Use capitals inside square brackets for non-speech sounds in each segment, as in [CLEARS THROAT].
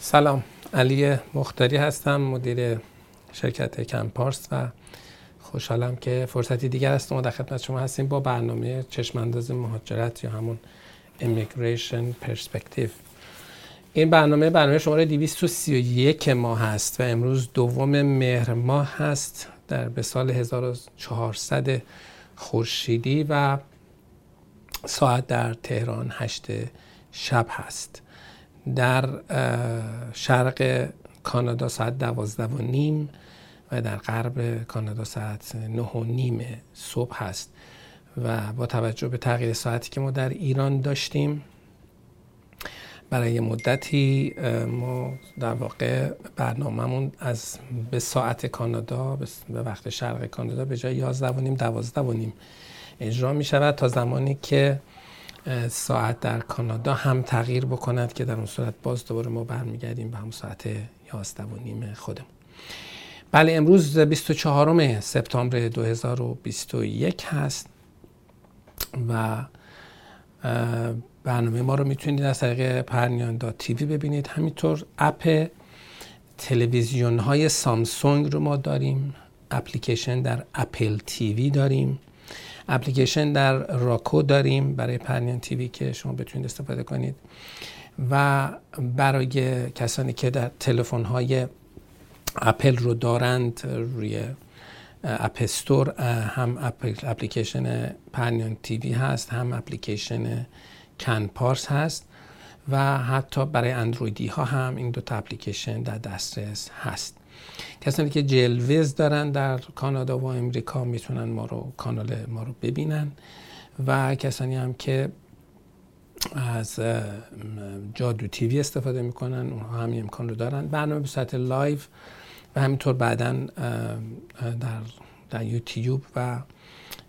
سلام. علی مختاری هستم مدیر شرکت کمپارس و خوشحالم که فرصتی دیگر است ما در خدمت شما هستیم با برنامه چشمانداز مهاجرت یا همون Immigration Perspective. این برنامه برنامه شماره 231 ماه هست و امروز دوم مهر ماه هست در به سال 1400 خورشیدی و ساعت در تهران 8 شب هست. در شرق کانادا ساعت دوازده و نیم و در غرب کانادا ساعت نه و نیم صبح هست. و با توجه به تغییر ساعتی که ما در ایران داشتیم برای مدتی ما در واقع برنامهمون از به ساعت کانادا به وقت شرق کانادا به جای 11 و نیم 12 و نیم اجرا می شود تا زمانی که ساعت در کانادا هم تغییر بکند که در اون صورت باز دوباره ما برمیگردیم به هم ساعت 11 و نیم خودمون. بله امروز 24 سپتامبر 2021 هست و برنامه ما رو می‌تونید از طریق پرنیان تیوی ببینید. همینطور اپ تلویزیون های سامسونگ رو ما داریم اپلیکیشن در Apple TV داریم. اپلیکیشن در Roku داریم برای پرنیان TV که شما بتونید استفاده کنید. و برای کسانی که در تلفن های اپل رو دارند روی App Store هم اپلیکیشن پرنیان TV هست هم اپلیکیشن کن‌پارس هست و حتی برای اندرویدی ها هم این دو تا اپلیکیشن در دسترس هست. کسانی که GLWiZ دارن در کانادا و امریکا می‌تونن ما رو کانال ما رو ببینن و کسانی هم که از Jadoo TV استفاده می‌کنن اونها هم امکان رو دارن. برنامه به صورت live و همینطور بعدا در, در یوتیوب و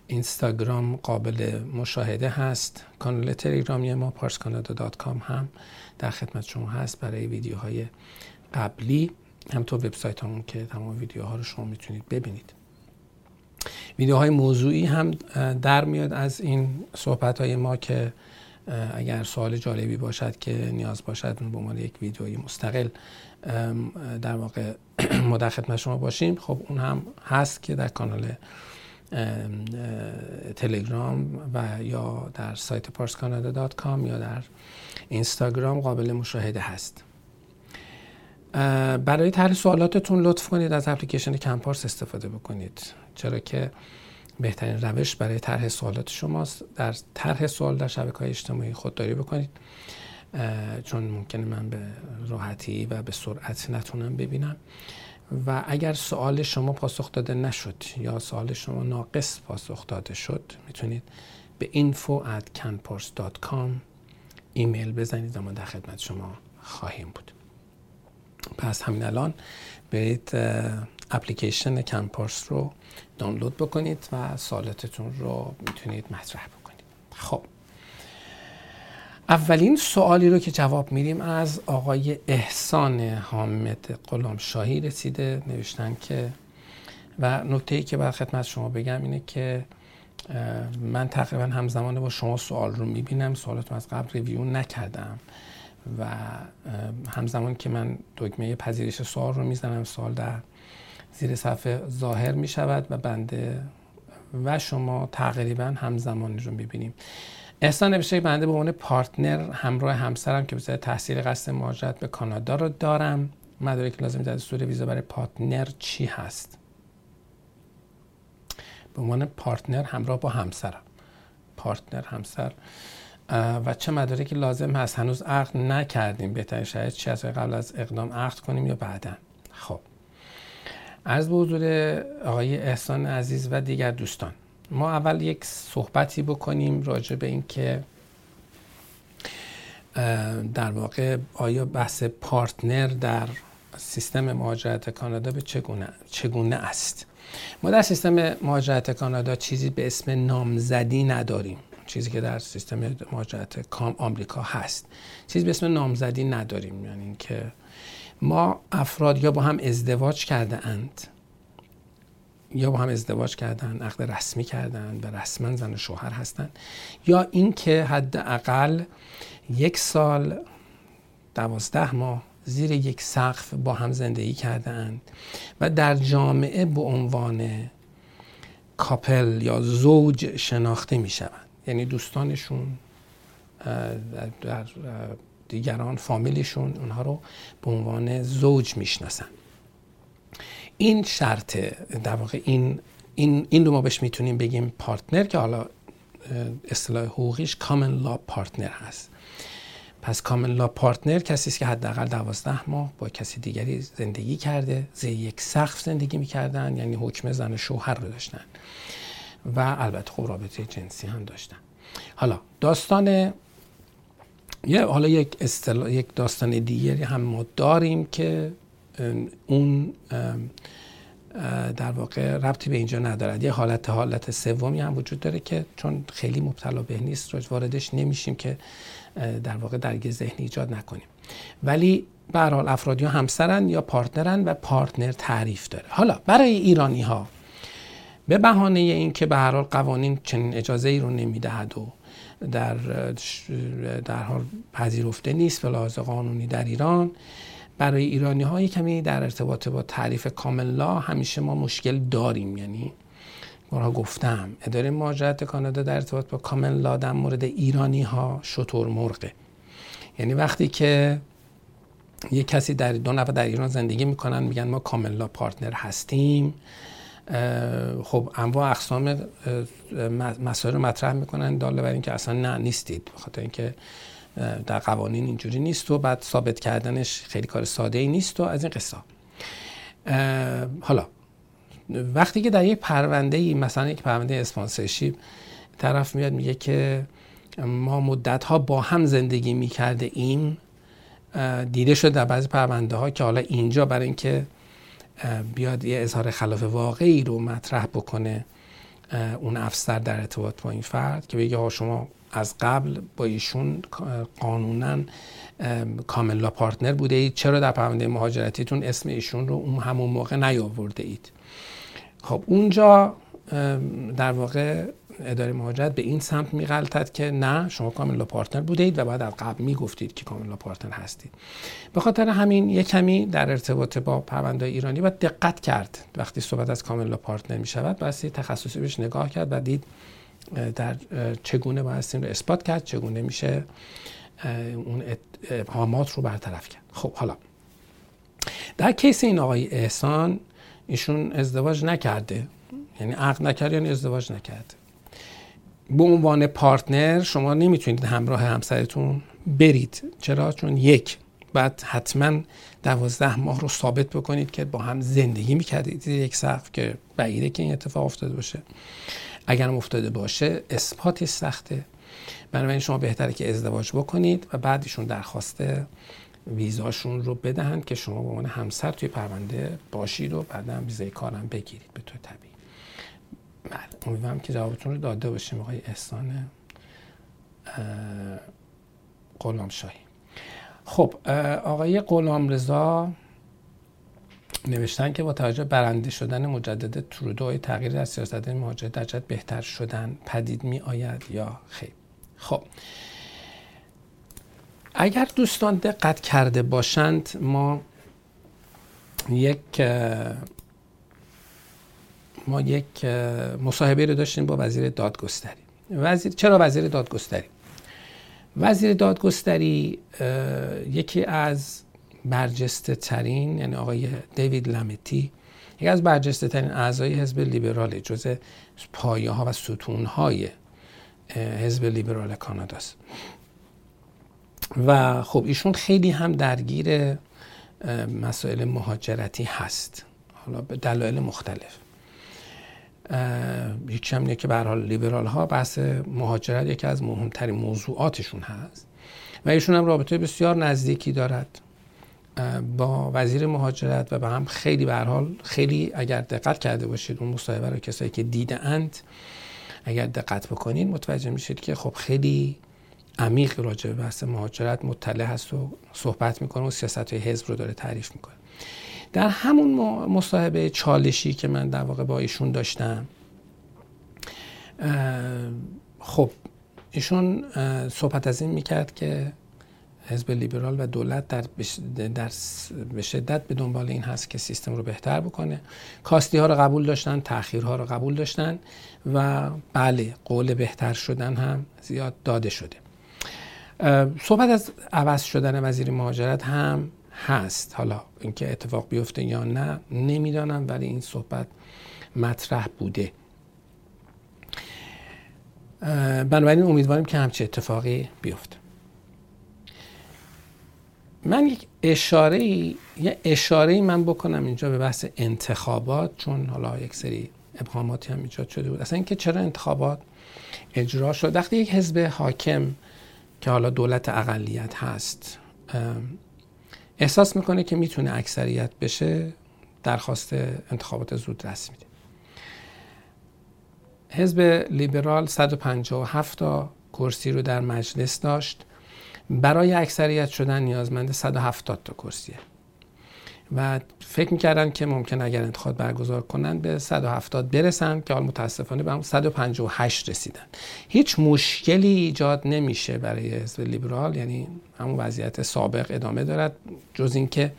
اینستاگرام قابل مشاهده هست. کانال تلگرامی ما قائم هم در خدمت شما هست برای ویدیوهای قبلی. همطور وبسایت همون که تمام ویدیوها رو شما می‌تونید ببینید. ویدیوهای موضوعی هم در میاد از این صحبت های ما که اگر سوال جالبی باشد که نیاز باشد به عنوان یک ویدیوی مستقل در واقع [CLEARS THROAT] در خدمت شما باشیم. خب اون هم هست که در کانال تلگرام و یا در سایت پارسکانادا.com یا در اینستاگرام قابل مشاهده هست. برای طرح سوالاتتون لطف کنید از اپلیکیشن کمپارس استفاده بکنید. چرا که بهترین روش برای طرح سوالات شماست. در طرح سوال در شبکه های اجتماعی خودداری بکنید. چون ممکنه من به راحتی و به سرعت نتونم ببینم. و اگر سوال شما پاسخ داده نشد یا سوال شما ناقص پاسخ داده شد می‌تونید به info at ایمیل بزنید و ما در خدمت شما خواهیم بود. پس همین الان برید اپلیکیشن کمپارس رو دانلود بکنید و سوالاتتون رو می‌تونید مطرح بکنید. خب. اولین سوالی رو که جواب میدیم از آقای احسان حامد قلام شاهی رسیده نوشتن که و نکته ای که بر خدمت شما بگم اینه که من تقریبا همزمان با شما سوال رو می‌بینم سوالاتون از قبل ریویو نکردم. و همزمان که من دکمه پذیرش سوال رو می‌زنم سوال در زیر صفحه ظاهر می شود و بنده و شما تقریبا همزمانی رو می‌بینیم. احسان نوشته بنده به عنوان پارتنر همراه همسرم که بسیار تحصیل قصد مهاجرت به کانادا رو دارم. مدارک لازم در دستور ویزا برای پارتنر چی هست؟ به عنوان پارتنر همراه با همسرم. پارتنر همسر. و چه مدارکی لازم هست. هنوز عقد نکردیم. بهترین شاید چی از قبل از اقدام عقد کنیم یا بعدا؟ خب. عرض به حضور آقای احسان عزیز و دیگر دوستان ما اول یک صحبتی بکنیم راجع به این که در واقع آیا بحث پارتنر در سیستم مهاجرت کانادا به چگونه, چگونه است؟ ما در سیستم مهاجرت کانادا چیزی به اسم نامزدی نداریم. چیزی که در سیستم مهاجرت کام آمریکا هست. چیزی به اسم نامزدی نداریم یعنی اینکه ما افراد یا با هم ازدواج کرده اند یا با هم ازدواج کردن عقد رسمی کردن و رسما زن و شوهر هستند یا اینکه حداقل یک سال دوازده ماه زیر یک سقف با هم زندگی کردن و در جامعه به عنوان کاپل یا زوج شناخته می شوند یعنی دوستانشون در دیگران فامیلیشون اونها رو به عنوان زوج می‌شناسن. این شرط در واقع این این این رو ما بهش می‌تونیم بگیم partner که حالا اصطلاح حقوقیش common-law partner هست. پس common-law partner کسی است که حداقل دوازده ماه با کسی دیگری زندگی کرده زیر یک سقف زندگی می‌کردن یعنی حکم زن و شوهر رو داشتن. و البته خب رابطه جنسی هم داشتن. حالا داستان یه حالا یک اصطلاح یک داستان دیگری هم ما داریم که اون در واقع ربطی به اینجا ندارد. یه حالت حالت سومی هم وجود داره که چون خیلی مبتلا به نیست واردش نمیشیم که در واقع درگیر ذهنی ایجاد نکنیم. ولی به حال افرادی ها همسرن یا پارتنرن و پارتنر تعریف داره. حالا برای ایرانی ها به بهانه اینکه به هر حال قوانین چنین اجازه ای رو نمی‌دهد و در در حال پذیرفته نیست به لحاظ قانونی در ایران. برای ایرانی های کمی در ارتباط با تعریف کاملا همیشه ما مشکل داریم. یعنی را گفتم اداره مهاجرت کانادا در ارتباط با کاملا در مورد ایرانی ها شطور مرغه. یعنی وقتی که یه کسی در دو نفر در ایران زندگی می‌کنن میگن ما کاملا پارتنر هستیم. خب انواع اقسام مسائل رو مطرح می‌کنن داله بر اینکه اصلا نه نیستید بخاطر اینکه در قوانین اینجوری نیست و بعد ثابت کردنش خیلی کار ساده ای نیست و از این قصه. حالا وقتی که در یک پرونده ای مثلا یک پرونده اسپانسرشیپ طرف میاد میگه که ما مدت ها با هم زندگی می‌کرده ایم دیده شد در بعضی پرونده ها که حالا اینجا برای اینکه بیاد یه اظهار خلاف واقعی رو مطرح بکنه اون افسر در ارتباط با این فرد که بگه ها شما از قبل با ایشون قانونا common-law partner بوده اید. چرا در پرونده مهاجرتیتون اسم ایشون رو اون همون موقع نیاورده اید؟ خب اونجا در واقع اداره مهاجرت به این سمت میغلطد که نه شما common-law partner بودید و بعد از قبل می‌گفتید که common-law partner هستید. به خاطر همین یک کمی در ارتباط با پرونده ایرانی باید دقت کرد وقتی صحبت از common-law partner می شود باید تخصصی بهش نگاه کرد و دید در چگونه باید این رو اثبات کرد چگونه میشه اون ابهامات رو برطرف کرد. خب حالا در case این آقای احسان ایشون ازدواج نکرده. یعنی عقد نکرد یعنی ازدواج نکرده؟ به عنوان partner شما نمی‌تونید همراه همسرتون برید. چرا؟ چون یک بعد حتما دوازده ماه رو ثابت بکنید که با هم زندگی می‌کردید. یک سقف که بعیده که این اتفاق افتاده باشه. اگر افتاده باشه اثباتی سخته. بنابراین شما بهتره که ازدواج بکنید و بعدشون درخواست ویزاشون رو بدهند که شما به عنوان همسر توی پرونده باشید و بعدا ویزای کارم بگیرید. به طور طبیعی. بله امیدوارم که جوابتون رو داده باشیم آقای احسان غلام شاهی. خب آقای غلام رضا نوشتن که با توجه برنده شدن مجدد ترودو تغییر در سیاست مهاجرت در جهت بهتر شدن پدید می آید یا خیر؟ خب اگر دوستان دقت کرده باشند ما یک ما یک مصاحبه رو داشتیم با وزیر دادگستری. وزیر چرا وزیر دادگستری؟ وزیر دادگستری یکی از برجسته ترین یعنی آقای دیوید لامتی یکی از برجسته ترین اعضای حزب لیبرال جز پایه ها و ستون های حزب لیبرال کاناداست. و خب ایشون خیلی هم درگیر مسائل مهاجرتی هست. حالا به دلایل مختلف. یکی هم که به حال لیبرال ها بحث مهاجرت یکی از مهمترین موضوعاتشون هست. و ایشون هم رابطه بسیار نزدیکی دارد با وزیر مهاجرت و به هم خیلی به حال خیلی اگر دقت کرده باشید اون مصاحبه رو کسایی که دیده اند اگر دقت بکنید متوجه میشید که خب خیلی عمیق راجع به بحث مهاجرت مطلع هست و صحبت می‌کنه و سیاست های حزب رو داره تعریف می‌کنه. در همون مصاحبه چالشی که من در واقع با ایشون داشتم خب ایشون صحبت از این می‌کرد که حزب لیبرال و دولت در, در به شدت به دنبال این هست که سیستم رو بهتر بکنه. کاستی ها رو قبول داشتن تاخیر ها رو قبول داشتن و بله قول بهتر شدن هم زیاد داده شده. صحبت از عوض شدن وزیر مهاجرت هم هست. حالا اینکه اتفاق بیفته یا نه نمی‌دانم ولی این صحبت مطرح بوده. بنابراین امیدواریم که همچه اتفاقی بیفته. من یک اشاره یه اشاره من بکنم اینجا به بحث انتخابات چون حالا یک سری ابهاماتی هم ایجاد شده بود. اصلا اینکه چرا انتخابات اجرا شد؟ وقتی یک حزب حاکم که حالا دولت اقلیت هست احساس می‌کنه که می‌تونه اکثریت بشه درخواست انتخابات زود رسمی میده. حزب لیبرال 157 تا کرسی رو در مجلس داشت. برای اکثریت شدن نیازمند 170 تا کرسیه. و فکر می‌کردن که ممکن اگر انتخاب برگزار کنن به 170 برسن که حال متاسفانه به هم 158 رسیدن. هیچ مشکلی ایجاد نمیشه برای حزب لیبرال یعنی همون وضعیت سابق ادامه دارد جز اینکه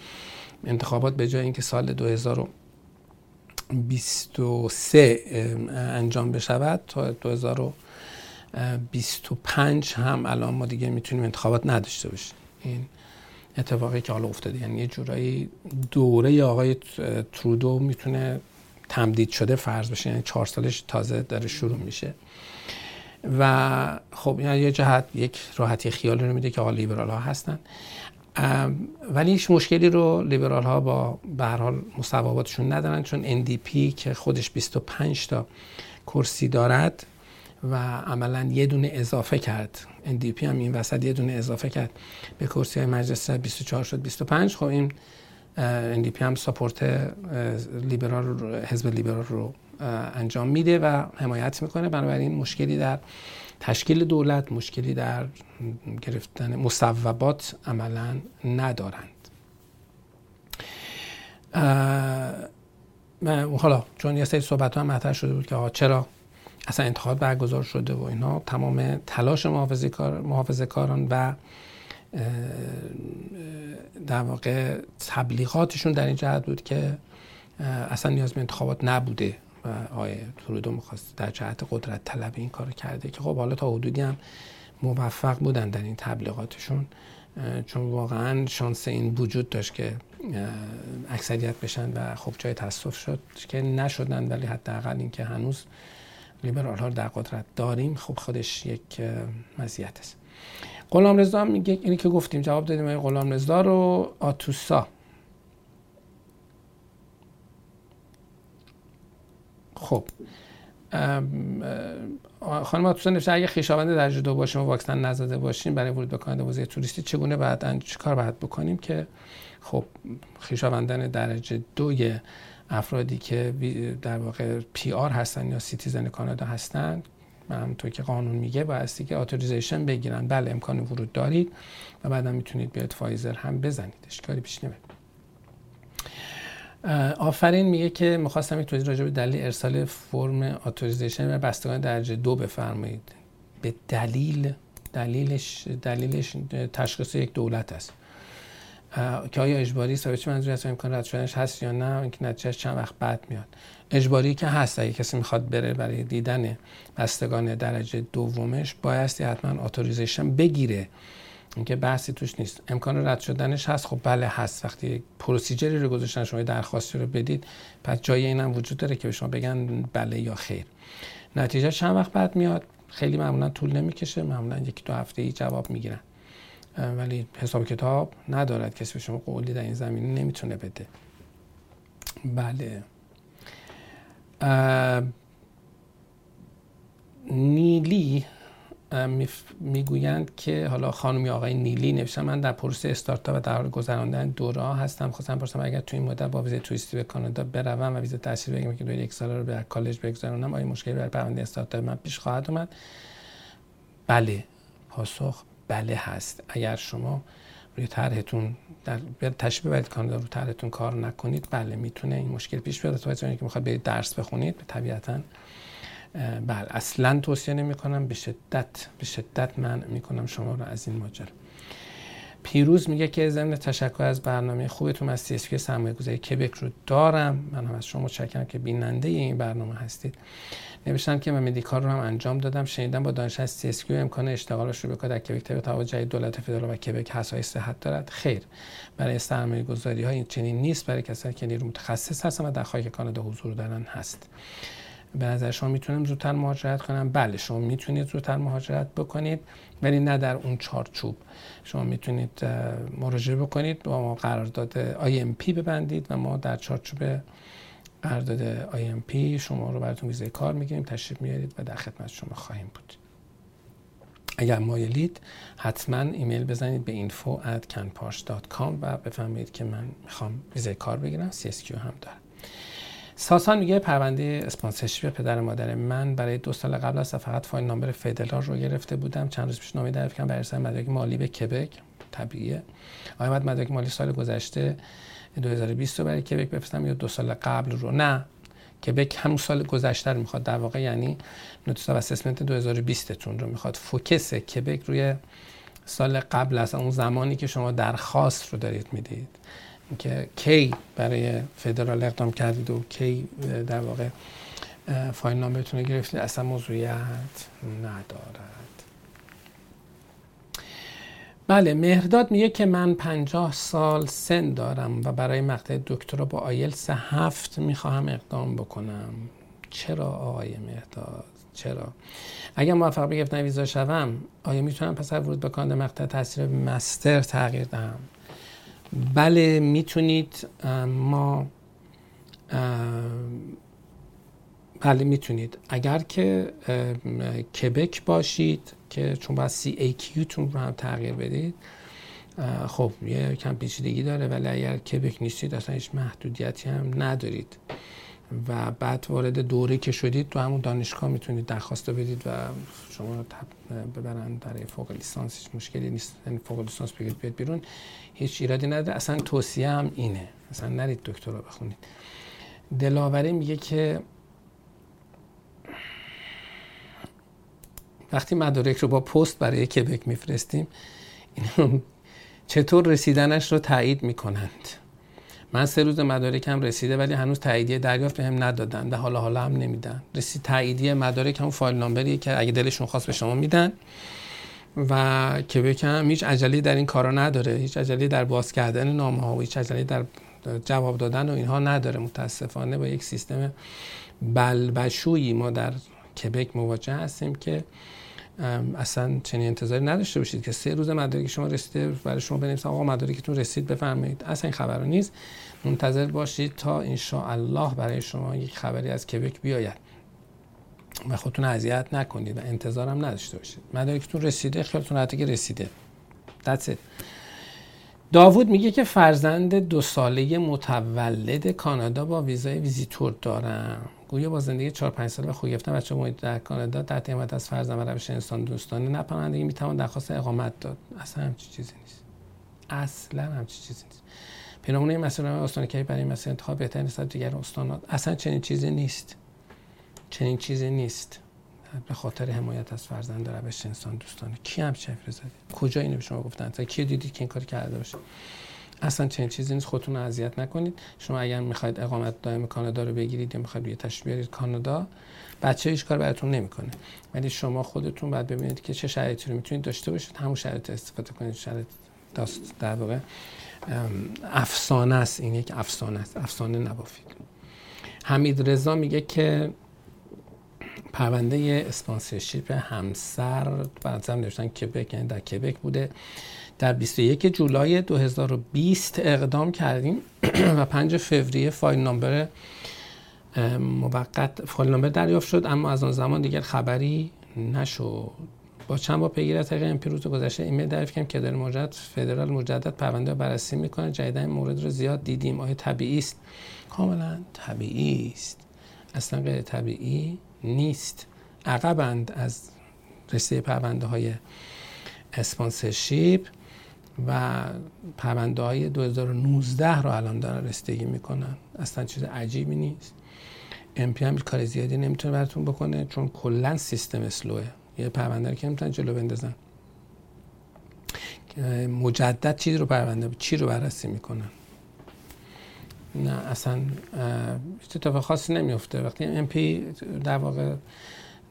انتخابات به جای اینکه سال 2023 انجام بشود تا 2025 هم الان ما دیگه می‌تونیم انتخابات نداشته باشیم. این اتفاقی که حالا افتاده. یعنی یه جورایی دوره آقای ترودو می‌تونه تمدید شده فرض بشه. یعنی چهار سالش تازه داره شروع میشه. و خب یعنی یه جهت یک راحتی خیال رو میده که آقا لیبرال ها هستن ولی هیچ مشکلی رو لیبرال ها با به هر حال مصوباتشون ندارن. چون NDP که خودش 25 تا کرسی دارد و عملا یه دونه اضافه کرد. NDP هم این وسط یه دونه اضافه کرد. به کرسی های مجلس 24 شد 25 خب این NDP هم ساپورت لیبرال حزب لیبرال رو انجام میده و حمایت می‌کنه. بنابراین مشکلی در تشکیل دولت مشکلی در گرفتن مصوبات عملا ندارند. حالا چون یه سری صحبت ها مطرح شده بود که چرا اصلا انتخابات برگزار شده و اینا تمام تلاش محافظه, کار، کاران و در واقع تبلیغاتشون در این جهت بود که اصلا نیاز به انتخابات نبوده و آیه ترودو می‌خواست در جهت قدرت طلب این کار کرده که خب حالا تا حدودی هم موفق بودن در این تبلیغاتشون چون واقعا شانس این وجود داشت که اکثریت بشن و خب جای تصف شد که نشدن ولی حداقل اینکه هنوز لیبرال ها در قدرت داریم خب خودش یک مزیت است. غلام رضا میگه اینی که گفتیم جواب دادیم غلام رضا رو آتوسا. خب خانم آتوسا نوشته اگه خویشاوند درجه دو باشیم و واکسن نزده باشیم برای ورود به کانادا ویزای توریستی چگونه بعد چه کار باید بکنیم که خب خویشاوندان درجه دوی افرادی که در واقع PR هستن یا citizen کانادا هستن همونطور که قانون میگه بایستی که authorization بگیرن. بله امکان ورود دارید و بعدا می‌تونید بیاید فایزر هم بزنید. اشکالی پیش نمیاد. آفرین میگه که می‌خواستم یک توضیح راجع به دلیل ارسال فرم authorization و بستگان درجه دو بفرمایید. به دلیل دلیلش دلیلش تشخیص یک دولت است. که آیا اجباری است؟ و چه منظوری است امکان رد شدنش هست یا نه؟ اینکه نتیجهش چند وقت بعد میاد. اجباری که هست اگه کسی می‌خواد بره برای دیدن بستگان درجه دومش بایستی حتما authorization بگیره. اینکه بحثی توش نیست. امکان رد شدنش هست. خب بله هست. وقتی procedure ی رو گذاشتن شما درخواستی رو بدید پس جای اینم وجود داره که به شما بگن بله یا خیر. نتیجه چند وقت بعد میاد. خیلی معمولا طول نمی‌کشه. معمولا یکی دو هفته ای جواب می‌گیرن. ولی حساب کتاب ندارد کسی به شما قولی در این زمینه نمی‌تونه بده. بله. نیلی می‌گویند که حالا خانم آقای نیلی نوشتن من در پروسه استارتاپ و در حال گذراندن دوره هستم. خواستم پرسم اگر تو این مدت با ویزای توریستی به کانادا بروم و ویزا تحصیل بگیرم که یک سال رو به کالج بگذرونم آیا مشکلی برای پرونده استارتاپ من پیش خواهد اومد؟ بله. پاسخ بله هست. اگر شما روی طرحتون در تشریف ببرید کانادا رو طرحتون کار نکنید بله می‌تونه این مشکل پیش بیاد. تو که می‌خواد برید درس بخونید به طبیعتا بله اصلا توصیه نمی کنم به شدت به شدت من می‌کنم شما رو از این ماجرا. پیروز میگه که ضمن تشکر از برنامه خوبتون از سی سرمایه گذاری کبک رو دارم. من هم از شما متشکرم که بیننده این برنامه هستید. نوشتن که من مدیکال رو هم انجام دادم. شنیدم با دانش از سی امکان اشتغالش رو بکنه در کبک طبق توجه دولت فدرال و کبک حسای صحت دارد. خیر. برای سرمایه گذاری ها این چنین نیست. برای کسانی که نیرو متخصص هستن و در خاک کانادا حضور دارن هست. به نظر شما می‌تونم زودتر مهاجرت کنم؟ بله شما می‌تونید زودتر مهاجرت بکنید ولی نه در اون چارچوب. شما می‌تونید مراجعه بکنید و ما قرارداد IMP ببندید و ما در چارچوب قرارداد IMP شما رو براتون ویزای کار می‌گیریم تشریف میارید و در خدمت شما خواهیم بود. اگر مایلید حتما ایمیل بزنید به info@canpars.com و بفهمید که من می‌خوام ویزای کار بگیرم CSQ هم دارم. ساسان میگه پرونده اسپانسرشیپ پدر مادر من برای دو سال قبل از فقط فایل نامبر فدرال رو گرفته بودم. چند روز پیش نامه دریافت کردم برای ارسال مدرک مالی به کبک. طبیعیه. آیا مدرک مالی سال گذشته 2020 رو برای کبک بفرستم یا دو سال قبل رو؟ نه. کبک همون سال گذشته رو می‌خواد. در واقع یعنی notice assessment 2020 تون رو می‌خواد. فوکوس کبک روی سال قبل از اون زمانی که شما درخواست رو دارید می‌دید. کی برای فدرال اقدام کردید و کی در واقع file number تون رو گرفتید؟ اصلا موضوعیت ندارد. بله مهرداد میگه که من پنجاه سال سن دارم و برای مقطع دکترا با آیلتس هفت می‌خواهم اقدام بکنم. چرا آقای مهرداد؟ چرا؟ اگر موفق به گرفتن ویزا شوم آیا می‌تونم پس ورود به کانادا مقطع تاثیر مستر تغییر دهم؟ بله می‌تونید ما بله می‌تونید. اگر که کبک باشید که چون باید سی ای تون رو هم تغییر بدید خب یه کم پیچیدگی داره ولی اگر کبک نیستید اصلا هیچ محدودیتی هم ندارید. و بعد وارد دوره که شدید تو همون دانشگاه می‌تونید درخواست بدید و شما رو ببرن برای فوق لیسانس هیچ مشکلی نیست. یعنی فوق لیسانس بگید بیاد بیرون. هیچ ایرادی نداره. اصلا توصیه هم اینه. اصلا نرید دکترا بخونید. دلاوری میگه که وقتی مدارک رو با پست برای کبک میفرستیم چطور رسیدنش رو تایید می‌کنند؟ من سه روز مدارکم رسیده ولی هنوز تاییدیه دریافت بهم ندادن و حالا حالا هم نمیدن. رسید تاییدیه مدارک فایل نامبریه که اگه دلشون خواست به شما میدن و که بکم هیچ عجله در این کارا نداره. هیچ عجله در باز کردن نامه ها و هیچ عجله در جواب دادن و اینها نداره. متاسفانه با یک سیستم بلبشویی ما در کبک مواجه هستیم که اصلا چنین انتظاری نداشته باشید که سه روز مدارک شما رسیده برای شما بنویسن آقا مدارکتون رسید بفرمایید. اصلا این خبر نیست. منتظر باشید تا ان الله برای شما یک خبری از کبک بیاید. و خودتون اذیت نکنید و انتظارم نداشته باشید. مدارکتون رسیده خیالتون راحته که رسیده. That's it. داوود میگه که فرزند دو ساله متولد کانادا با ویزای ویزیتور دارم. گویا با زندگی 4 5 ساله خوب گرفتن بچه محیط در کانادا در حمایت از فرزند و روش انسان دوستانه نه پناهندگی می‌توان درخواست اقامت داد. اصلا همچی چیزی نیست. اصلا همچی چیزی نیست. پیرامون مسئله استان کی برای مسئله انتخاب بهتر نیست دیگر استانات اصلا چنین چیزی نیست. چنین چیزی نیست. به خاطر حمایت از فرزند روش انسان دوستانه. کی هم چه زدید کجا اینو به شما گفتن؟ کی دیدید که این کار کرده باشه؟ اصلا چنین چیزی نیست. خودتون رو اذیت نکنید. شما اگر می‌خواید اقامت دائم کانادا رو بگیرید یا می‌خواید یه تشریف بیارید کانادا بچه هیچ کار براتون نمی‌کنه. ولی شما خودتون باید ببینید که چه شرایطی رو می‌تونید داشته باشید. همون شرایط استفاده کنید. شرایط در واقع افسانه است. این یک افسانه است. افسانه نبافید. حمید رضا میگه که پرونده اسپانسرشیپ همسر بعضا نوشتن کبک یعنی در کبک بوده. در 21 جولای 2020 اقدام کردیم [CLEARS THROAT] و 5 فوریه فایل نامبر موقت فایل نامبر دریافت شد اما از آن زمان دیگر خبری نشد. با چند با پیگیر از طریق روز گذشته ایمیل دریافت کردم که در مجدد فدرال مجدد پرونده بررسی می‌کنه. جدیدا این مورد رو زیاد دیدیم. آیا طبیعی است؟ کاملا طبیعی است. اصلا غیر طبیعی نیست. عقبند از رسیده پرونده های اسپانسرشیپ و پرونده های 2019 رو الان دارن رسیدگی می‌کنن. اصلا چیز عجیبی نیست. MP هم کار زیادی نمی‌تونه براتون بکنه چون کلا سیستم slow ه یه پرونده رو که نمی‌تونن جلو بندازن. مجدد چیزی رو پرونده چی رو بررسی می‌کنن؟ نه اصلا اتفاق خاصی نمیفته وقتی MP در واقع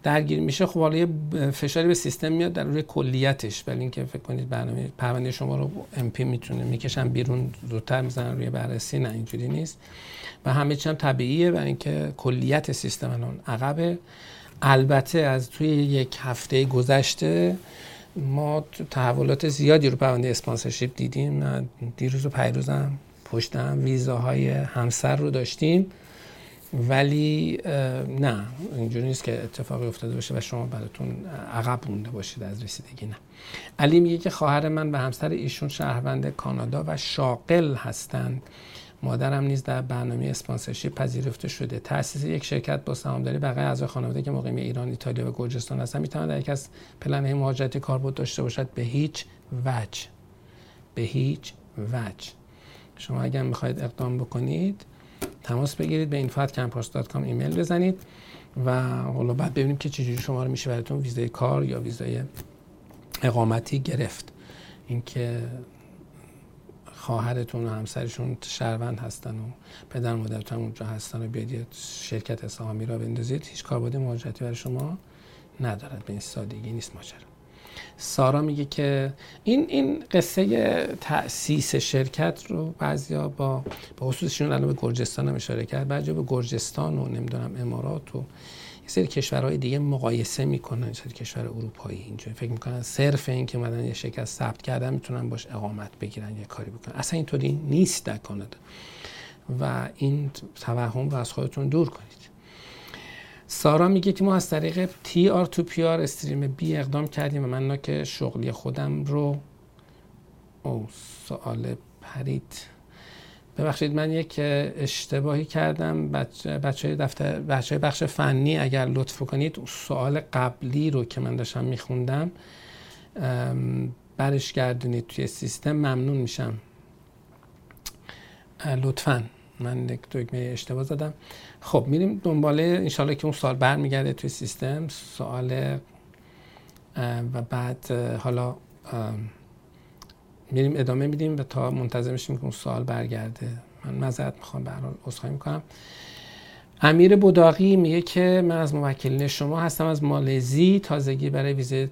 درگیر میشه خب حالا یه فشاری به سیستم میاد در روی کلیتش. ولی اینکه فکر کنید برنامه پرونده شما رو MP می‌تونه می‌کشن بیرون زودتر می‌زنن روی بررسی نه اینجوری نیست. و همه چی هم طبیعیه و اینکه کلیت سیستم الان عقبه. البته از توی یک هفته گذشته ما تحولات زیادی رو پرونده اسپانسرشیپ دیدیم. دیروز و پیروزم پشتم ویزاهای همسر رو داشتیم. ولی نه اینجوری نیست که اتفاقی افتاده باشه و شما براتون عقب مونده باشید از رسیدگی نه. علی میگه که خواهر من و همسر ایشون شهروند کانادا و شاغل هستند. مادرم نیز در برنامه اسپانسرشیپ پذیرفته شده. تاسیس یک شرکت با سهامداری بقیه اعضای خانواده که مقیم ایران ایتالیا و گرجستان هستن می‌تواند در یک از پلن مهاجرتی کاربرد داشته باشد. به هیچ وجه. به هیچ وجه. شما اگر می‌خواید اقدام بکنید تماس بگیرید به infat.campus.com ایمیل بزنید و حالا بعد ببینیم که چجوری شما رو میشه براتون ویزای کار یا ویزای اقامتی گرفت. اینکه خواهرتون و همسرشون شهروند هستن و پدر مادرتون اونجا هستن و بیاید شرکت سهامی را بندازید هیچ کاربرد مهاجرتی برای شما ندارد به این سادگی نیست ماجرا. سارا میگه که این این قصه تاسیس شرکت رو بعضیا با با خصوصشون الان به گرجستان هم اشاره کرد بعضیا به گرجستان و نمی‌دونم امارات و یه سری کشورهای دیگه مقایسه می‌کنن سری کشور اروپایی اینجوری فکر می‌کنن صرف این که مدن یه شرکت ثبت کردن می‌تونن باش اقامت بگیرن یه کاری بکنن. اصلا اینطوری نیست در کانادا. و این توهم رو از خودتون دور کنید. سارا میگه که ما از طریق تی آر تو پی آر استریم بی اقدام کردیم و من که شغلی خودم رو او سوال پرید. ببخشید من یک اشتباهی کردم. بچه, بچه دفتر بچه بخش فنی اگر لطف کنید سوال قبلی رو که من داشتم میخوندم برش گردونید توی سیستم ممنون میشم. لطفاً. من یک دکمه اشتباه زدم. خب میریم دنباله انشالله که اون سال برمیگرده توی سیستم سوال و بعد حالا میریم ادامه میدیم و تا منتظر میشیم که اون سوال برگرده. من مذارت می‌خوام به حال عذرخواهی می‌کنم. امیر بوداقی میگه که من از موکلین شما هستم از مالزی تازگی برای ویزه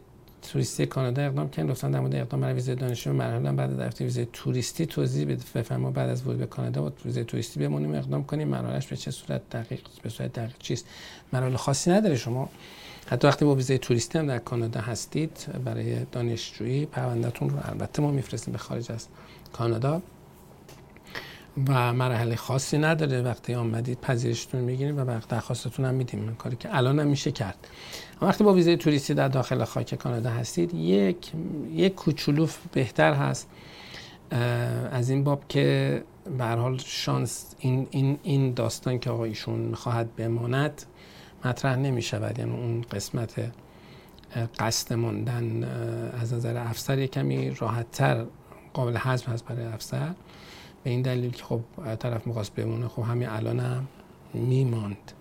توریستی کانادا اقدام کردن. لطفا در مورد اقدام برای ویزای دانشجو مرحله بعد از ویزای توریستی توضیح بفرما بعد از ورود به کانادا با ویزای توریستی بمونیم اقدام کنیم. مرحلهش به چه صورت دقیق به صورت دقیق چیست؟ مراحل خاصی نداره شما. حتی وقتی با ویزای توریستی هم در کانادا هستید برای دانشجویی پروندهتون رو البته ما میفرستیم به خارج از کانادا. و مرحله خاصی نداره. وقتی آمدید پذیرشتون می‌گیریم و وقت درخواستتون هم میدیم. کاری که الان هم میشه کرد. وقتی با ویزای توریستی در داخل خاک کانادا هستید یک یک کوچولو بهتر هست از این باب که به حال شانس این این این داستان که آقا ایشون می‌خواهد بماند مطرح نمی شود یعنی اون قسمت قصد ماندن از نظر افسر کمی راحتتر قابل حذف هست برای افسر. به این دلیل که خب طرف می‌خواست بمونه خب همین الان هم میماند.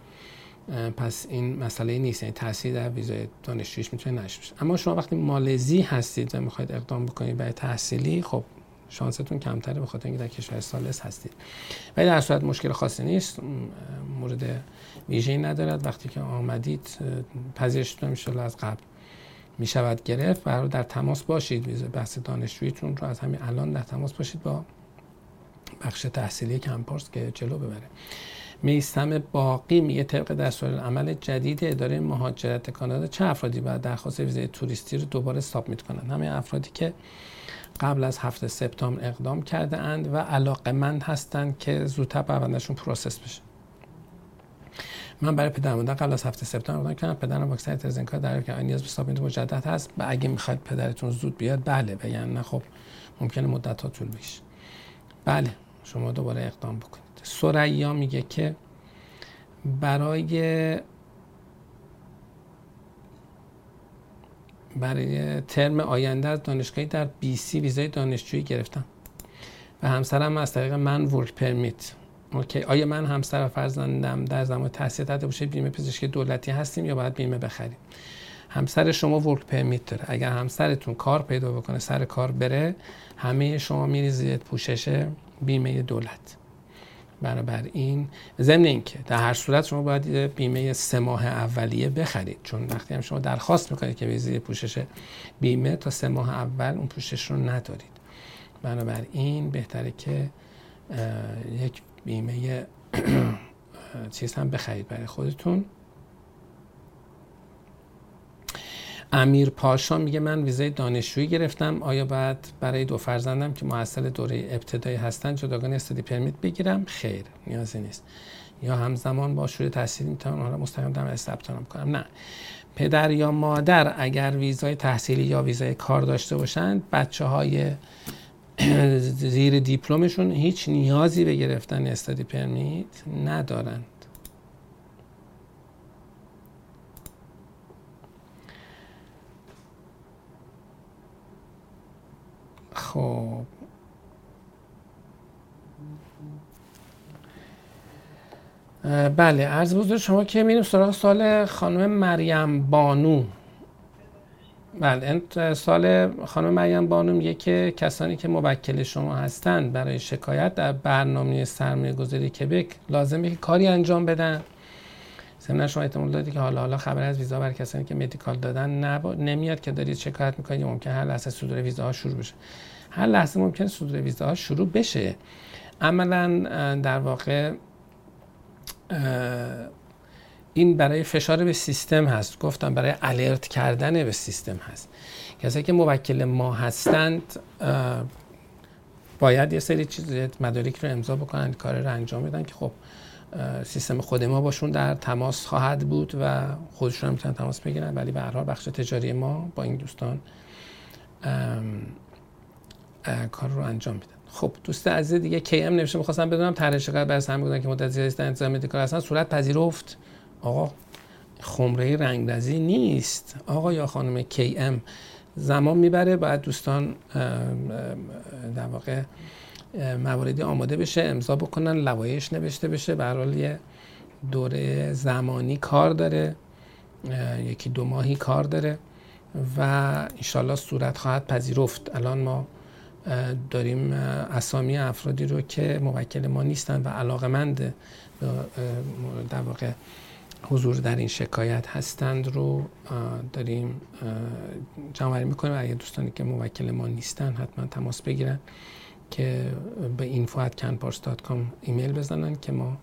پس این مسئله نیست یعنی تاثیر در ویزای دانشجویش می‌تونه نشه اما شما وقتی مالزی هستید و می‌خواید اقدام بکنید برای تحصیلی خب شانستون کمتره به خاطر اینکه در کشور سالس هستید. ولی در صورت مشکل خاصی نیست. مورد ویژه‌ای ندارد. وقتی که آمدید پذیرشتون میشه از قبل می شود گرفت برای در تماس باشید. بحث دانشجوییتون رو از همین الان در تماس باشید با بخش تحصیلی کمپارس که جلو ببره. میستم باقی میگه طبق دستور عمل جدید اداره مهاجرت کانادا چه افرادی باید درخواست ویزای توریستی رو دوباره سابمیت کنند؟ همه افرادی که قبل از هفته سپتامبر اقدام کرده اند و علاقمند هستند که زودتر پروندهشون process بشه. من برای پدر مادر قبل از هفته سپتامبر اقدام کردم. پدرم واکسن ترزنکا در که نیاز به submit مجدد هست و اگه می‌خواید پدرتون زود بیاد بله یعنی نه خب ممکنه مدت ها طول بکشه. بله شما دوباره اقدام بکنید. سریا میگه که برای برای ترم آینده از دانشگاهی در BC ویزای دانشجویی گرفتم. و همسرم از طریق من work permit. اوکی آیا من همسر و فرزندم در زمان تحصیل تحت باشه بیمه پزشکی دولتی هستیم یا باید بیمه بخریم؟ همسر شما work permit داره. اگر همسرتون کار پیدا بکنه سر کار بره همه شما میرید زیر پوشش بیمه دولت. بنابراین ضمن اینکه در هر صورت شما باید بیمه سه ماه اولیه بخرید. چون وقتی هم شما درخواست می‌کنید که ویزی پوشش بیمه تا سه ماه اول اون پوشش رو ندارید. بنابراین بهتره که یک بیمه [CLEARS THROAT] چیز هم بخرید برای خودتون. امیر پاشا میگه من ویزای دانشجویی گرفتم. آیا باید برای دو فرزندم که محصل دوره ابتدایی هستن جداگانه استادی پرمیت بگیرم؟ خیر نیازی نیست. یا همزمان با شروع تحصیل می‌تونم آنها مستقیم دم ثبت کنم؟ نه. پدر یا مادر اگر ویزای تحصیلی یا ویزای کار داشته باشند بچه های [CLEARS THROAT] زیر دیپلمشون هیچ نیازی به گرفتن استادی پرمیت ندارند خب. بله عرض بزرگ شما که میریم سراغ سال خانم مریم بانو. بله سال خانم مریم بانو میگه که کسانی که موکل شما هستند برای شکایت در برنامه سرمایه گذاری کبک لازمه که کاری انجام بدن. ضمن شما احتمال دادی که حالا حالا خبر از ویزا برای کسانی که مدیکال دادن نمیاد که دارید شکایت می‌کنید ممکن هر لحظه صدور ویزا ها شروع بشه. هر لحظه ممکن صدور ویزا ها شروع بشه. عملا در واقع این برای فشار به سیستم هست. گفتم برای الرت کردن به سیستم هست. کسایی که موکل ما هستند باید یه سری چیز مدارک رو امضا بکنن کار رو انجام بدن که خب سیستم خود ما باشون در تماس خواهد بود و خودشون هم می‌تونن تماس بگیرن. ولی به هر حال بخش تجاری ما با این دوستان کار رو انجام میدن. خب دوست عزیز دیگه کی ام نوشته می‌خواستم بدونم طرح شکایت برای هم بودن که مدت زیادی در انتظام مدیکال هستن. صورت پذیرفت. آقا خمره رنگرزی نیست. آقا یا خانم کی ام زمان می‌بره باید دوستان در واقع مواردی آماده بشه امضا بکنن لوایش نوشته بشه. به یه دوره زمانی کار داره. یکی دو ماهی کار داره و انشالله صورت خواهد پذیرفت. الان ما داریم اسامی افرادی رو که موکل ما نیستن و علاقمند در واقع حضور در این شکایت هستند رو داریم جمعوری می‌کنیم. اگه دوستانی که موکل ما نیستن حتما تماس بگیرن که به info@canpars.com ایمیل بزنن که ما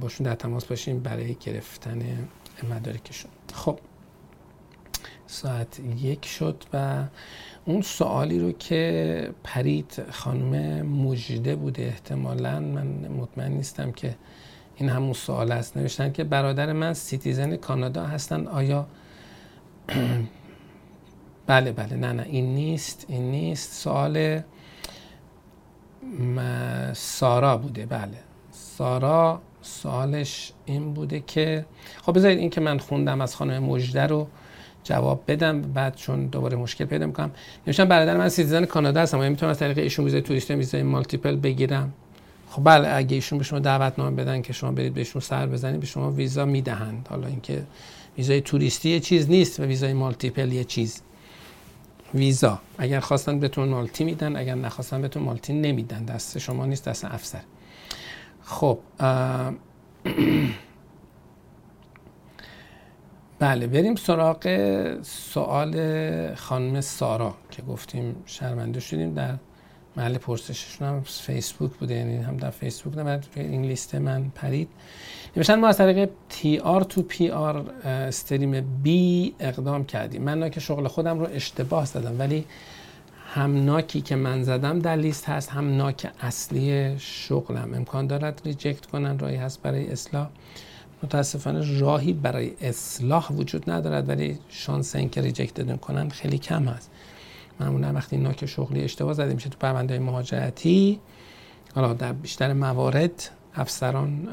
باشون در تماس باشیم برای گرفتن مدارکشون. خب. ساعت یک شد و اون سوالی رو که پرید خانم مجده بوده احتمالا من مطمئن نیستم که این همون سوال است نوشتن که برادر من سیتیزن کانادا هستن آیا [CLEARS THROAT] بله بله. نه نه. این نیست این نیست. سوال سارا بوده. بله. سارا سوالش این بوده که خب بذارید این که من خوندم از خانم مجده رو. جواب بدم بعد چون دوباره مشکل پیدا می‌کنم. نوشتم برادر من citizen کانادا هستم آیا می‌تونم از طریق ایشون ویزای توریستی ویزای multiple بگیرم. خب بله اگه ایشون به شما دعوتنامه بدن که شما برید بهشون سر بزنید به شما ویزا می‌دهند. حالا اینکه ویزای توریستی یه چیز نیست و ویزای multiple یه چیز. ویزا. اگر خواستن بهتون multi میدن اگر نخواستن بهتون multi نمیدن. دست شما نیست دست افسر. خب [CLEARS THROAT] بله بریم سراغ سوال خانم سارا که گفتیم شرمنده شدیم. در محل پرسششون هم فیسبوک بوده یعنی هم در فیسبوک نه این لیست من پرید. نوشتن ما از طریق TR to PR stream B اقدام کردیم. من که شغل خودم رو اشتباه زدم ولی هم NOC ی که من زدم در لیست هست هم NOC اصلی شغلم. امکان دارد reject کنن راهی هست برای اصلاح. متاسفانه راهی برای اصلاح وجود ندارد ولی شانس اینکه ریجکت کنن خیلی کم هست. معمولا وقتی ناک شغلی اشتباه زده میشه تو پرونده مهاجرتی حالا در بیشتر موارد افسران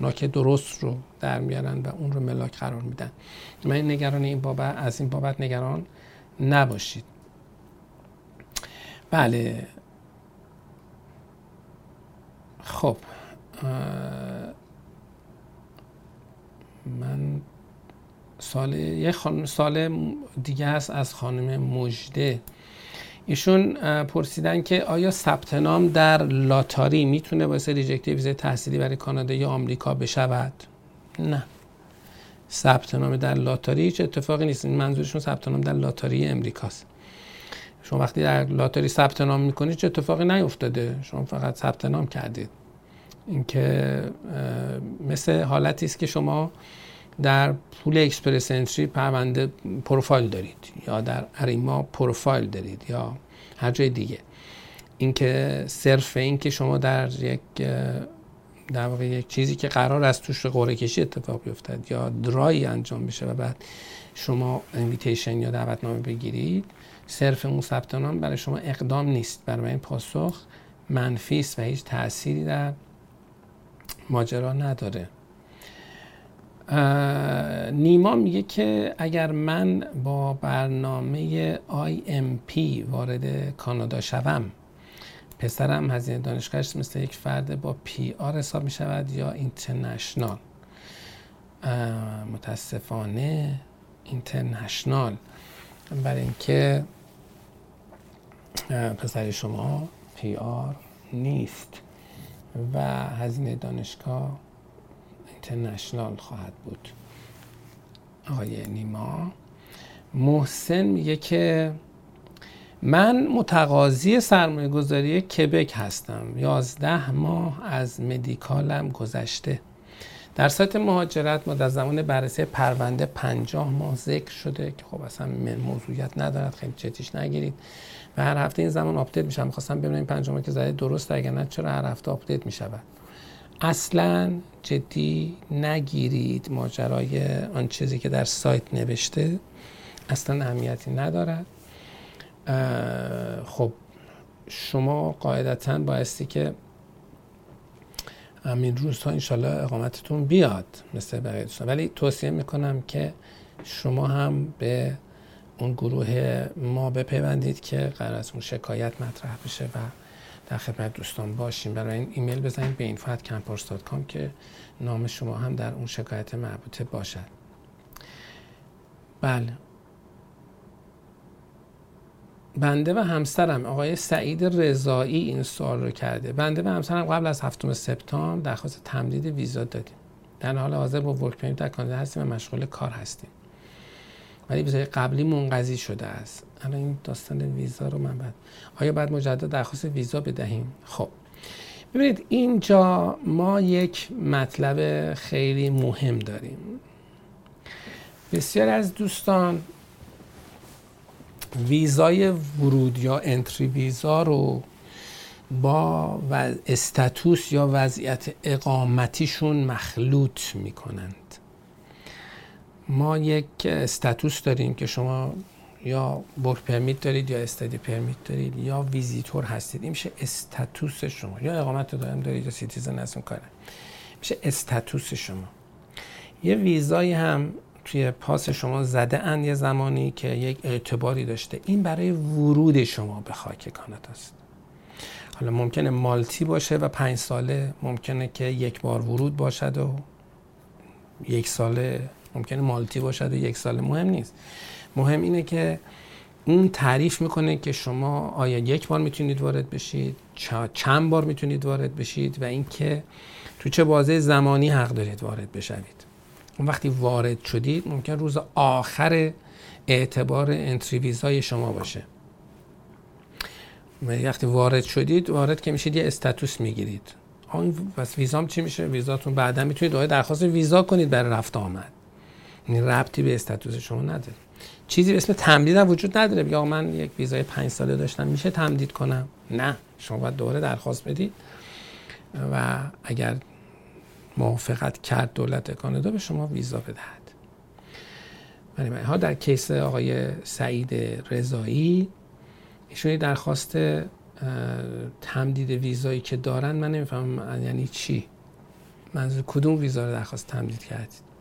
ناک درست رو در میارن و اون رو ملاک قرار میدن. من نگران این بابت از این بابت نگران نباشید. بله. خب من سوال یه خانم سوال دیگه هست از خانم مجده ایشون پرسیدن که آیا ثبت نام در لاتاری می‌تونه باعث rejectی ویزای تحصیلی برای کانادا یا آمریکا بشود؟ نه. ثبت نام در لاتاری هیچ اتفاقی نیست. منظورشون ثبت نام در لاتاری امریکاست شما وقتی در لاتاری ثبت نام می‌کنید چه اتفاقی نیفتاده. شما فقط ثبت نام کردید. اینکه مثل حالتی است که شما در pool Express Entry پرونده پروفایل دارید یا در Arrima پروفایل دارید یا هر جای دیگه. اینکه صرف این که شما در یک در واقع یک چیزی که قرار است توش قرعه کشی اتفاق بیفتد یا draw یی انجام بشه و بعد شما invitation یا دعوتنامه بگیرید صرف اون ثبت نام برای شما اقدام نیست. برای این پاسخ منفی است و هیچ تأثیری در ماجرا نداره. نیما میگه که اگر من با برنامه IMP وارد کانادا شوم پسرم هزینه دانشگاهش مثل یک فرد با PR حساب می شود یا international. متاسفانه اینترنشنال. برای اینکه پسر شما پی آر نیست. و هزینه دانشگاه اینترنشنال خواهد بود. آقای نیما. محسن میگه که من متقاضی سرمایه گذاری کبک هستم. یازده ماه از مدیکالم گذشته. در سایت مهاجرت ما در زمان بررسی پرونده پنجاه ماه ذکر شده که خب اصلا موضوعیت ندارد. خیلی جدیش نگیرید. و هر هفته این زمان آپدیت میشه. می‌خواستم ببینم پنجاه ماه که زده درست اگر نه چرا هر هفته آپدیت می‌شود؟ اصلا جدی نگیرید ماجرای آن چیزی که در سایت نوشته. اصلا اهمیتی ندارد خب شما قاعدتا بایستی که همین روزها انشالله اقامتتون بیاد مثل بقیه دوستان. ولی توصیه می‌کنم که شما هم به اون گروه ما بپیوندید که قرار از اون شکایت مطرح بشه و در خدمت دوستان باشیم. برای این ایمیل بزنید به info@campus.com که نام شما هم در اون شکایت مربوطه باشد. بله. بنده و همسرم آقای سعید رضایی این سوال رو کرده. بنده و همسرم قبل از هفتم سپتامبر درخواست تمدید ویزا دادیم. در حال حاضر با ورک در کانادا هستیم و مشغول کار هستیم. ولی ویزای قبلی منقضی شده است. الان این داستان ویزا رو من بعد آیا بعد مجدد درخواست ویزا بدهیم؟ خب. ببینید اینجا ما یک مطلب خیلی مهم داریم. بسیار از دوستان ویزای ورود یا انتری ویزا رو با status یا وضعیت اقامتیشون مخلوط می‌کنند. ما یک status داریم که شما یا work permit دارید یا study permit دارید یا ویزیتور هستید. این میشه status شما. یا اقامت دائم دارید یا citizen هستید اون کاره میشه status شما. یه ویزایی هم توی پاس شما زده اند یه زمانی که یک اعتباری داشته. این برای ورود شما به خاک کانادا است حالا ممکنه مالتی باشه و پنج ساله ممکنه که یک بار ورود باشد و یک ساله ممکنه مالتی باشد و یک سال مهم نیست. مهم اینه که اون تعریف می‌کنه که شما آیا یک بار می‌تونید وارد بشید چند بار می‌تونید وارد بشید و اینکه تو چه بازه زمانی حق دارید وارد بشوید. اون وقتی وارد شدید ممکن روز آخر اعتبار انتری ویزای شما باشه. وقتی وارد شدید وارد که میشید یه استاتوس می‌گیرید. اون پس ویزام چی میشه؟ ویزاتون بعدا می‌تونید درخواست ویزا کنید برای رفت آمد. این ربطی به استاتوس شما نداره. چیزی به اسم تمدید هم وجود نداره. بگه من یک ویزای پنج ساله داشتم میشه تمدید کنم؟ نه. شما باید دوباره درخواست بدید. و اگر موافقت کرد دولت کانادا به شما ویزا بدهد. ولی ها در کیس آقای سعید رضایی ایشون درخواست تمدید ویزایی که دارن من نمی‌فهمم یعنی چی؟ منظور کدوم ویزا رو درخواست تمدید کردید؟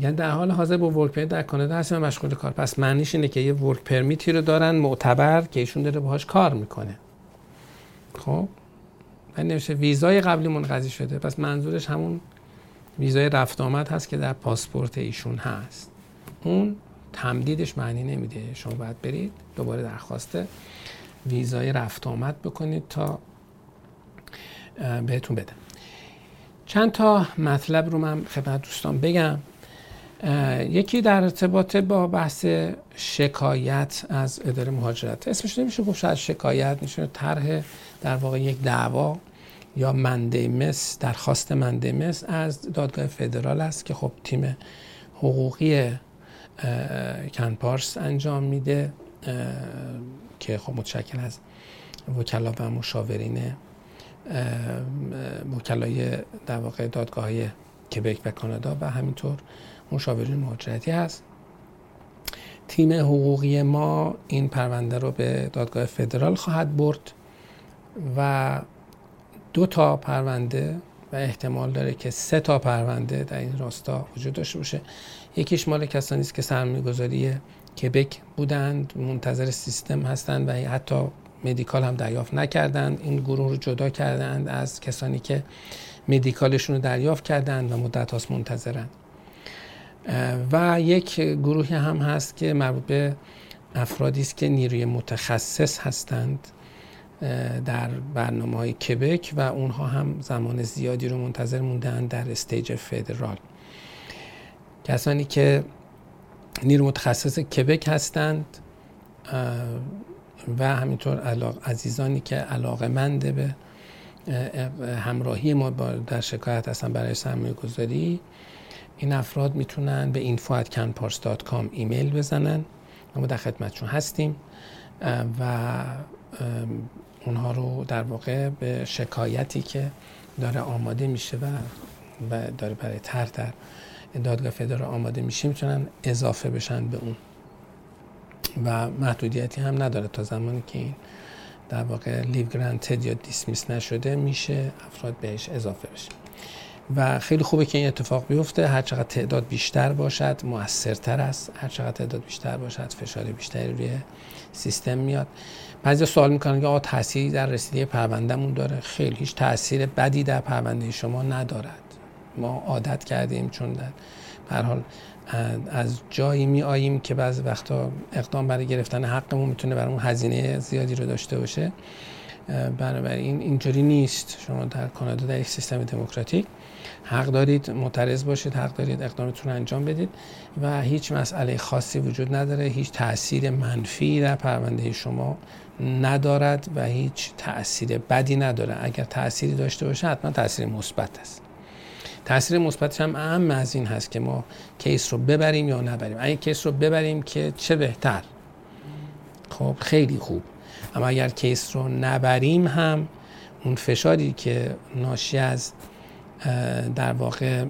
یعنی در حال حاضر با ورک پرمیت در کانادا هستن مشغول کار. پس معنیش اینه که یه ورک پرمیتی رو دارن معتبر که ایشون داره باهاش کار می‌کنه. خب؟ من نمیشه ویزای قبلی منقضی شده. پس منظورش همون ویزای رفت آمد هست که در پاسپورت ایشون هست. اون تمدیدش معنی نمیده. شما باید برید دوباره درخواست ویزای رفت آمد بکنید تا بهتون بدم. چند تا مطلب رو من خدمت دوستان بگم. یکی در ارتباط با بحث شکایت از اداره مهاجرت. اسمش نمیشه گفت شاید شکایت میشه طرح در واقع یک دعوا یا مندیمس درخواست مندیمس از دادگاه فدرال است که خب تیم حقوقی کنپارس انجام میده که خب متشکل از وکلا و مشاورین وکلای در واقع دادگاه های کبک و کانادا و همینطور مشاورین مهاجرتی هست. تیم حقوقی ما این پرونده رو به دادگاه فدرال خواهد برد و دو تا پرونده و احتمال داره که سه تا پرونده در این راستا وجود داشته باشه. یکیش مال کسانی است که سرمایه گذاری کبک بودند منتظر سیستم هستند و حتی مدیکال هم دریافت نکردند. این گروه رو جدا کردند از کسانی که مدیکالشون رو دریافت کردند و مدت هاست منتظرند. و یک گروهی هم هست که مربوط به افرادی است که نیروی متخصص هستند در برنامه های کبک و اونها هم زمان زیادی رو منتظر موندن در استیج فدرال. کسانی که نیرو متخصص کبک هستند و همینطور عزیزانی که علاقه منده به همراهی ما در شکایت هستن برای سرمایه گذاری این افراد می‌تونن به info@canpars.com ایمیل بزنن. ما در خدمتشون هستیم و اونها رو در واقع به شکایتی که داره آماده میشه و داره برای تر در دادگاه فدرال آماده میشه می‌تونن اضافه بشن به اون. و محدودیتی هم نداره تا زمانی که این در واقع لیو گرانتد یا دیسمیس نشده میشه افراد بهش اضافه بشه. و خیلی خوبه که این اتفاق بیفته. هر چقدر تعداد بیشتر باشد موثرتر است. هر چقدر تعداد بیشتر باشد فشار بیشتری روی سیستم میاد. بعضی سوال می‌کنن که آقا تأثیری در رسیدگی پروندهمون داره. خیلی. هیچ تاثیر بدی در پرونده شما ندارد. ما عادت کردیم چون در حال از جایی می آییم که بعضی وقتا اقدام برای گرفتن حقمون می‌تونه برامون هزینه زیادی رو داشته باشه. بنابراین اینجوری نیست. شما در کانادا در یک سیستم دموکراتیک حق دارید معترض باشید حق دارید اقدامتون انجام بدید و هیچ مسئله خاصی وجود نداره هیچ تاثیر منفی در پرونده شما ندارد و هیچ تاثیر بدی نداره. اگر تأثیری داشته باشه حتما تاثیر مثبت است. تاثیر مثبتش هم اعم از این هست که ما case رو ببریم یا نبریم. اگه case رو ببریم که چه بهتر؟ خب خیلی خوب. اما اگر case رو نبریم هم اون فشاری که ناشی از در واقع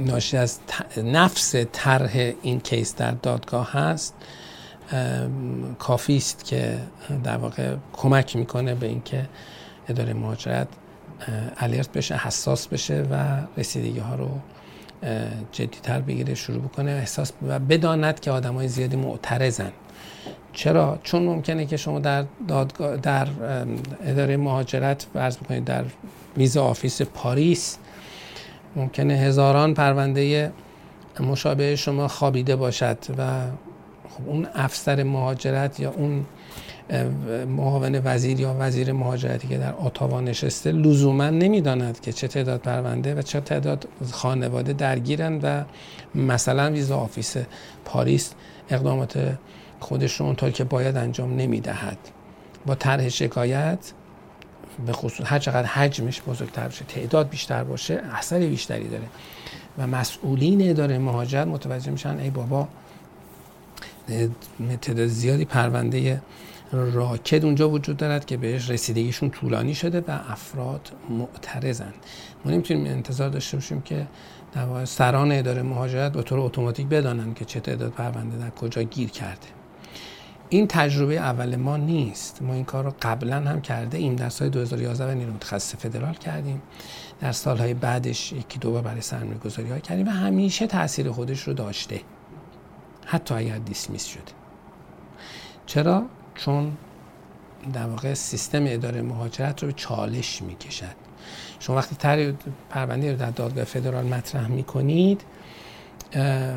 ناشی از نفس طرح این کیس در دادگاه هست کافی است که در واقع کمک می‌کنه به اینکه اداره مهاجرت الرت بشه حساس بشه و رسیدگی ها رو جدیتر بگیره شروع بکنه احساس و بداند که آدم های زیادی معترضن چرا؟ چون ممکنه که شما در, دادگاه در اداره مهاجرت فرض بکنید در visa office پاریس. ممکنه هزاران پرونده مشابه شما خوابیده باشد و خب اون افسر مهاجرت یا اون معاون وزیر یا وزیر مهاجرتی که در اتاوا نشسته لزوما نمی‌داند که چه تعداد پرونده و چه تعداد خانواده درگیرن و مثلا visa office پاریس اقدامات خودش رو اونطور که باید انجام نمی‌دهد. با طرح شکایت به خصوص هر چقدر حجمش بزرگتر باشه تعداد بیشتر باشه اثر بیشتری داره. و مسئولین اداره مهاجرت متوجه میشن ای بابا تعداد زیادی پرونده راکد اونجا وجود دارد که بهش رسیدگیشون طولانی شده و افراد معترضند. ما نمی‌تونیم انتظار داشته باشیم که سران اداره مهاجرت به طور اتوماتیک بدانند که چه تعداد پرونده در کجا گیر کرده. این تجربه اول ما نیست. ما این کار رو قبلا هم کرده ایم در سال 2011 و نیرو متخصص فدرال کردیم. در سالهای بعدش یکی دو بار برای سرمایه گذاری ها کردیم و همیشه تاثیر خودش رو داشته. حتی اگر دیسمیس شده. چرا؟ چون در واقع سیستم اداره مهاجرت رو به چالش می‌کشد. شما وقتی تر پرونده رو در دادگاه فدرال مطرح می‌کنید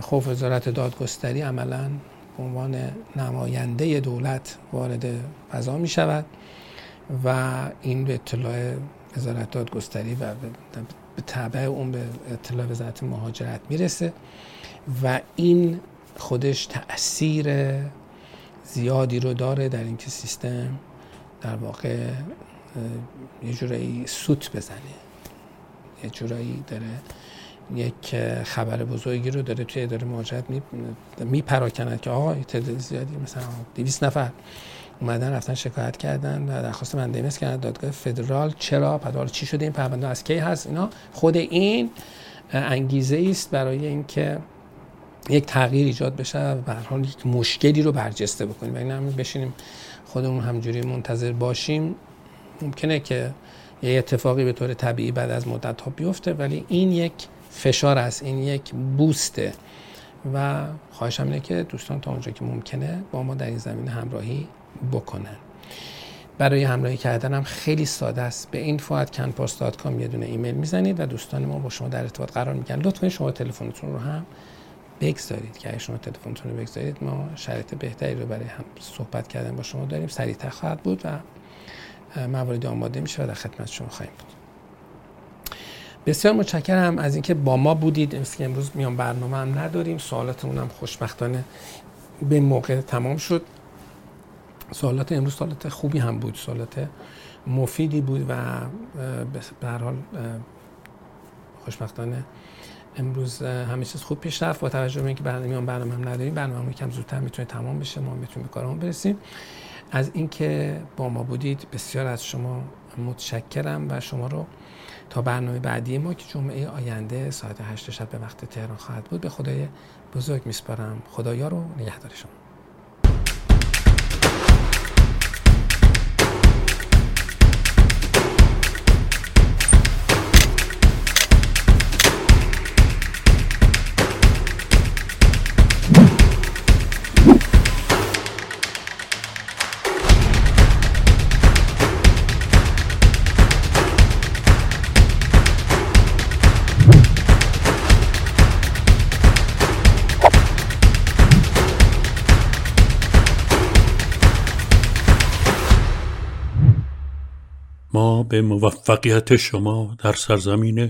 خوف وزارت دادگستری عملا به عنوان نماینده دولت وارد فضا می شود و این به اطلاع وزارت دادگستری و به تبع اون به اطلاع وزارت مهاجرت می‌رسه و این خودش تاثیر زیادی رو داره در اینکه سیستم در واقع یه جورایی سوت بزنه یه جورایی داره یک خبر بزرگی رو داره توی اداره مهاجرت میپراکند که آقا تعداد زیادی مثلا 200 نفر اومدن رفتن شکایت کردن و درخواست مندمس کردن. دادگاه فدرال چرا؟ پس چی شده؟ این پرونده از کی هست؟ اینا خود این انگیزه است برای اینکه یک تغییر ایجاد بشه و به حال یک مشکلی رو برجسته بکنیم. و این بشینیم خودمون همجوری منتظر باشیم. ممکنه که یه اتفاقی به طور طبیعی بعد از مدت ها بیفته ولی این یک فشار است این یک بوسته. و خواهشم اینه که دوستان تا اونجا که ممکنه با ما در این زمین همراهی بکنن. برای همراهی کردن هم خیلی ساده است. به این کام یه دونه ایمیل می‌زنید و دوستان ما با شما در ارتباط قرار میگن لطفا شما تلفنتون رو هم بگذارید که اگه شما تلفنتون رو بگذارید ما شرایط بهتری رو برای هم صحبت کردن با شما داریم. سریعتر خواهد بود و موارد آماده میشه و در خدمت شما خواهیم بود. بسیار متشکرم از اینکه با ما بودید. امروز میان برنامه هم نداریم. سوالاتمون هم خوشبختانه به موقع تمام شد. سوالات امروز سوالات خوبی هم بود سوالات مفیدی بود و به هر حال خوشبختانه امروز همه چیز خوب پیش رفت. با توجه به اینکه برنامه برنامه هم نداریم برنامه کم زودتر می‌تونه تمام بشه. ما بتونیم به کارمون برسیم. از اینکه با ما بودید بسیار از شما متشکرم و شما رو تا برنامه بعدی ما که جمعه آینده ساعت 8 شب به وقت تهران خواهد بود. به خدای بزرگ میسپارم. خدایا رو نگهدار به موفقیت شما در سرزمین